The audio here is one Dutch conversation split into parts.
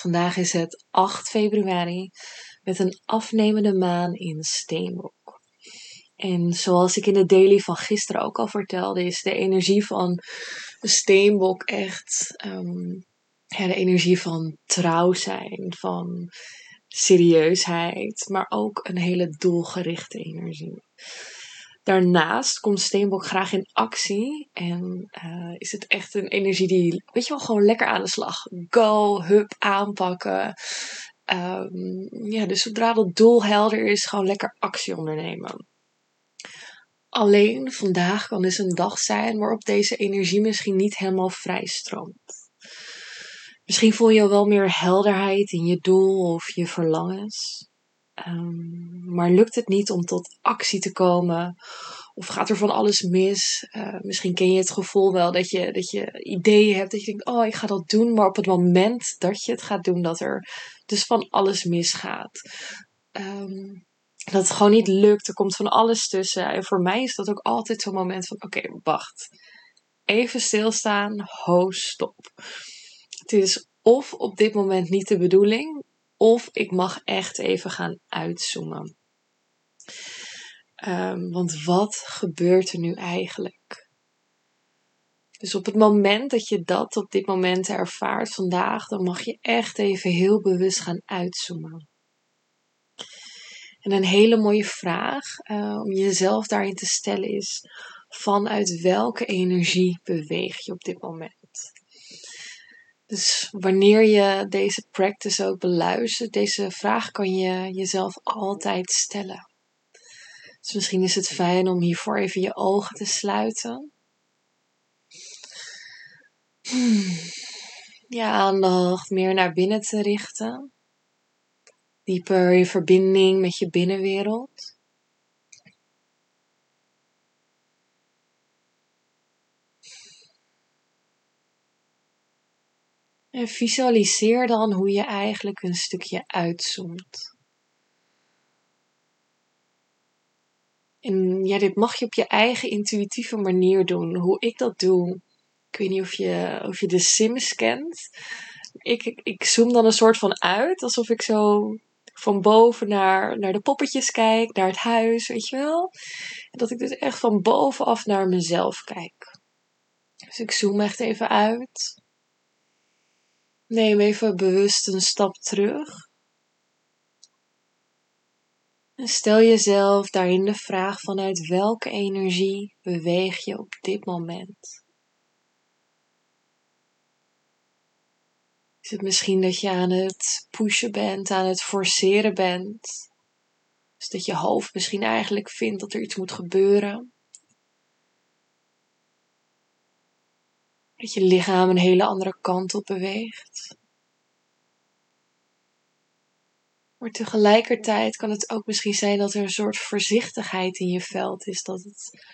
Vandaag is het 8 februari met een afnemende maan in Steenbok. En zoals ik in de daily van gisteren ook al vertelde, is de energie van Steenbok echt um, ja, de energie van trouw zijn, van serieusheid, maar ook een hele doelgerichte energie. Daarnaast komt Steenbok graag in actie en uh, is het echt een energie die, weet je wel, gewoon lekker aan de slag. Go, hup, aanpakken. Um, ja, dus zodra dat doel helder is, gewoon lekker actie ondernemen. Alleen vandaag kan dus een dag zijn waarop deze energie misschien niet helemaal vrij stroomt. Misschien voel je wel meer helderheid in je doel of je verlangens. Um, maar lukt het niet om tot actie te komen? Of gaat er van alles mis? Uh, misschien ken je het gevoel wel dat je, dat je ideeën hebt. Dat je denkt, oh, ik ga dat doen. Maar op het moment dat je het gaat doen, dat er dus van alles misgaat. Um, dat het gewoon niet lukt. Er komt van alles tussen. En voor mij is dat ook altijd zo'n moment van, oké, wacht. Even stilstaan. Ho, stop. Het is of op dit moment niet de bedoeling of ik mag echt even gaan uitzoomen. Um, want wat gebeurt er nu eigenlijk? Dus op het moment dat je dat op dit moment ervaart vandaag, dan mag je echt even heel bewust gaan uitzoomen. En een hele mooie vraag uh, om jezelf daarin te stellen is: vanuit welke energie beweeg je op dit moment? Dus wanneer je deze practice ook beluistert, deze vraag kan je jezelf altijd stellen. Dus misschien is het fijn om hiervoor even je ogen te sluiten. Hmm. Je aandacht meer naar binnen te richten. Dieper in verbinding met je binnenwereld. En visualiseer dan hoe je eigenlijk een stukje uitzoomt. En ja, dit mag je op je eigen intuïtieve manier doen. Hoe ik dat doe. Ik weet niet of je, of je de Sims kent. Ik, ik, zoom dan een soort van uit. Alsof ik zo van boven naar, naar de poppetjes kijk. Naar het huis, weet je wel. Dat ik dus echt van bovenaf naar mezelf kijk. Dus ik zoom echt even uit. Neem even bewust een stap terug. En stel jezelf daarin de vraag vanuit welke energie beweeg je op dit moment? Is het misschien dat je aan het pushen bent, aan het forceren bent? Dus dat je hoofd misschien eigenlijk vindt dat er iets moet gebeuren? Dat je lichaam een hele andere kant op beweegt. Maar tegelijkertijd kan het ook misschien zijn dat er een soort voorzichtigheid in je veld is. Dat het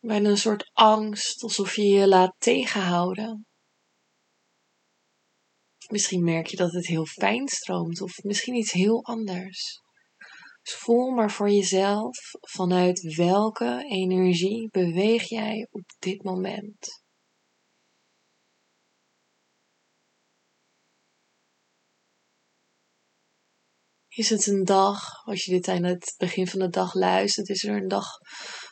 bijna een soort angst, alsof je je laat tegenhouden. Misschien merk je dat het heel fijn stroomt, of misschien iets heel anders. Dus voel maar voor jezelf vanuit welke energie beweeg jij op dit moment. Is het een dag, als je dit aan het begin van de dag luistert, is er een dag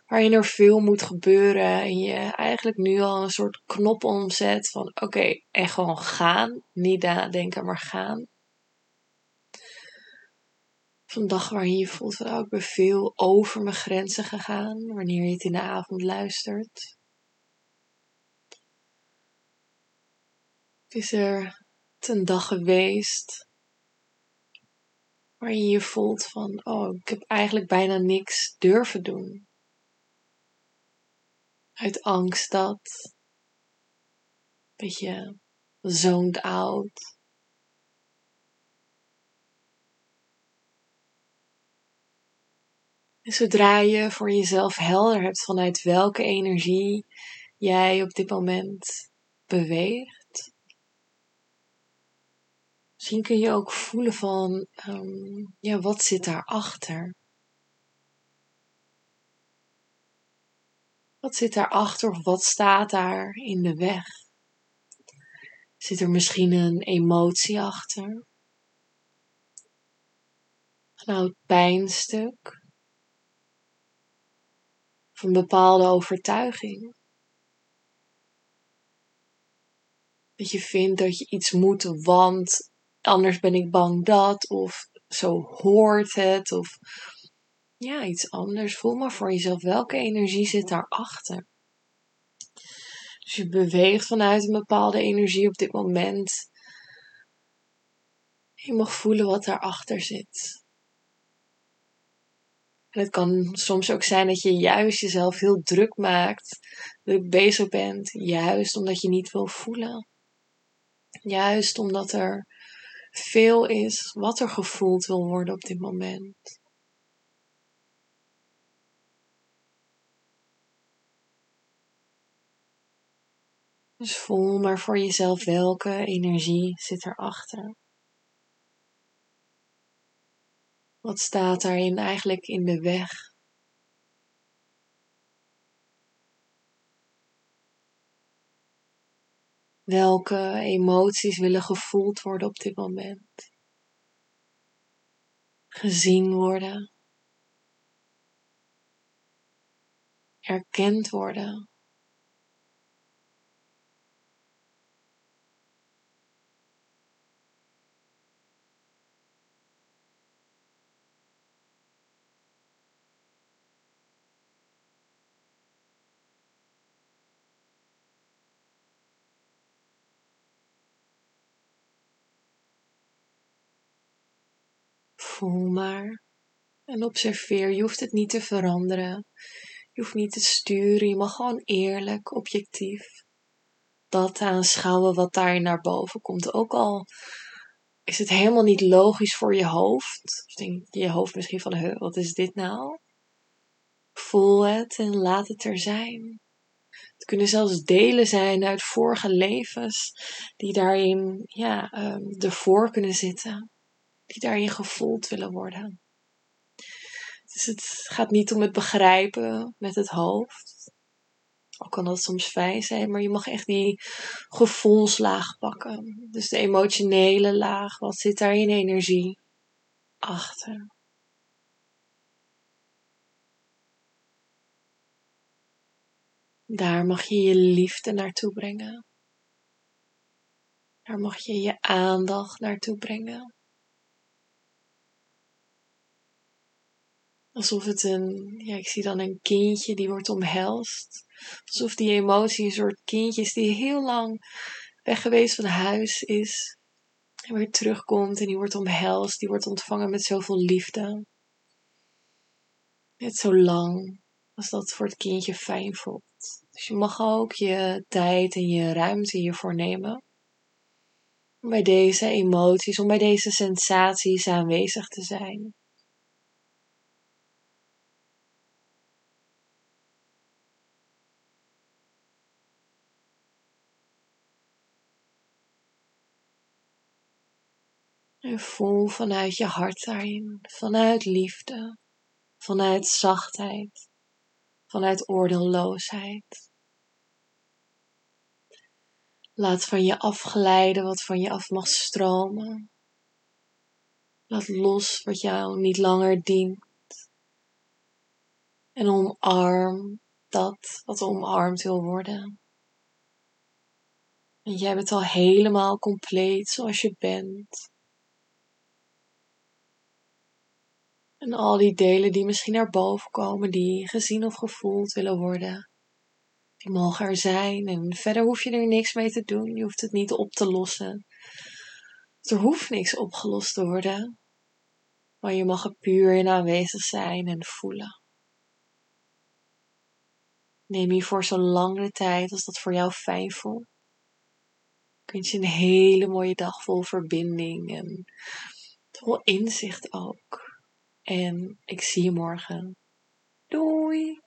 waarin er veel moet gebeuren en je eigenlijk nu al een soort knop omzet van oké, en gewoon gaan. Niet nadenken, maar gaan. Of een dag waarin je voelt van oh, ik ben veel over mijn grenzen gegaan, wanneer je het in de avond luistert. Is er een dag geweest waar je je voelt van, oh, ik heb eigenlijk bijna niks durven doen. Uit angst dat, een beetje zoned out. En zodra je voor jezelf helder hebt vanuit welke energie jij op dit moment beweegt, misschien kun je ook voelen van, um, ja, wat zit daarachter? Wat zit daarachter of wat staat daar in de weg? Zit er misschien een emotie achter? Een oud pijnstuk? Of een bepaalde overtuiging? Dat je vindt dat je iets moet, want anders ben ik bang dat, of zo hoort het, of ja, iets anders. Voel maar voor jezelf welke energie zit daarachter. Dus je beweegt vanuit een bepaalde energie op dit moment. Je mag voelen wat daarachter zit. En het kan soms ook zijn dat je juist jezelf heel druk maakt, druk bezig bent, juist omdat je niet wil voelen. Juist omdat er veel is wat er gevoeld wil worden op dit moment. Dus voel maar voor jezelf welke energie zit erachter. Wat staat daarin eigenlijk in de weg? Welke emoties willen gevoeld worden op dit moment? Gezien worden. Erkend worden. Voel maar en observeer. Je hoeft het niet te veranderen. Je hoeft niet te sturen. Je mag gewoon eerlijk, objectief dat aanschouwen wat daarin naar boven komt. Ook al is het helemaal niet logisch voor je hoofd. Dus denk je hoofd misschien van, wat is dit nou? Voel het en laat het er zijn. Het kunnen zelfs delen zijn uit vorige levens die daarin ja, um, ervoor kunnen zitten die daarin gevoeld willen worden. Dus het gaat niet om het begrijpen met het hoofd. Al kan dat soms fijn zijn, maar je mag echt die gevoelslaag pakken. Dus de emotionele laag, wat zit daar in energie achter? Daar mag je je liefde naartoe brengen. Daar mag je je aandacht naartoe brengen. Alsof het een, ja, ik zie dan een kindje die wordt omhelst. Alsof die emotie een soort kindje is die heel lang weg geweest van huis is. En weer terugkomt en die wordt omhelst, die wordt ontvangen met zoveel liefde. Net zo lang als dat voor het kindje fijn voelt. Dus je mag ook je tijd en je ruimte hiervoor nemen. Om bij deze emoties, om bij deze sensaties aanwezig te zijn. En voel vanuit je hart daarin, vanuit liefde, vanuit zachtheid, vanuit oordeelloosheid. Laat van je afglijden wat van je af mag stromen. Laat los wat jou niet langer dient. En omarm dat wat omarmd wil worden. En jij bent al helemaal compleet zoals je bent. En al die delen die misschien naar boven komen, die gezien of gevoeld willen worden, die mogen er zijn. En verder hoef je er niks mee te doen. Je hoeft het niet op te lossen. Er hoeft niks opgelost te worden. Maar je mag er puur in aanwezig zijn en voelen. Neem hiervoor zo lang de tijd als dat voor jou fijn voelt. Kunt je een hele mooie dag vol verbinding en vol inzicht ook. En ik zie je morgen. Doei!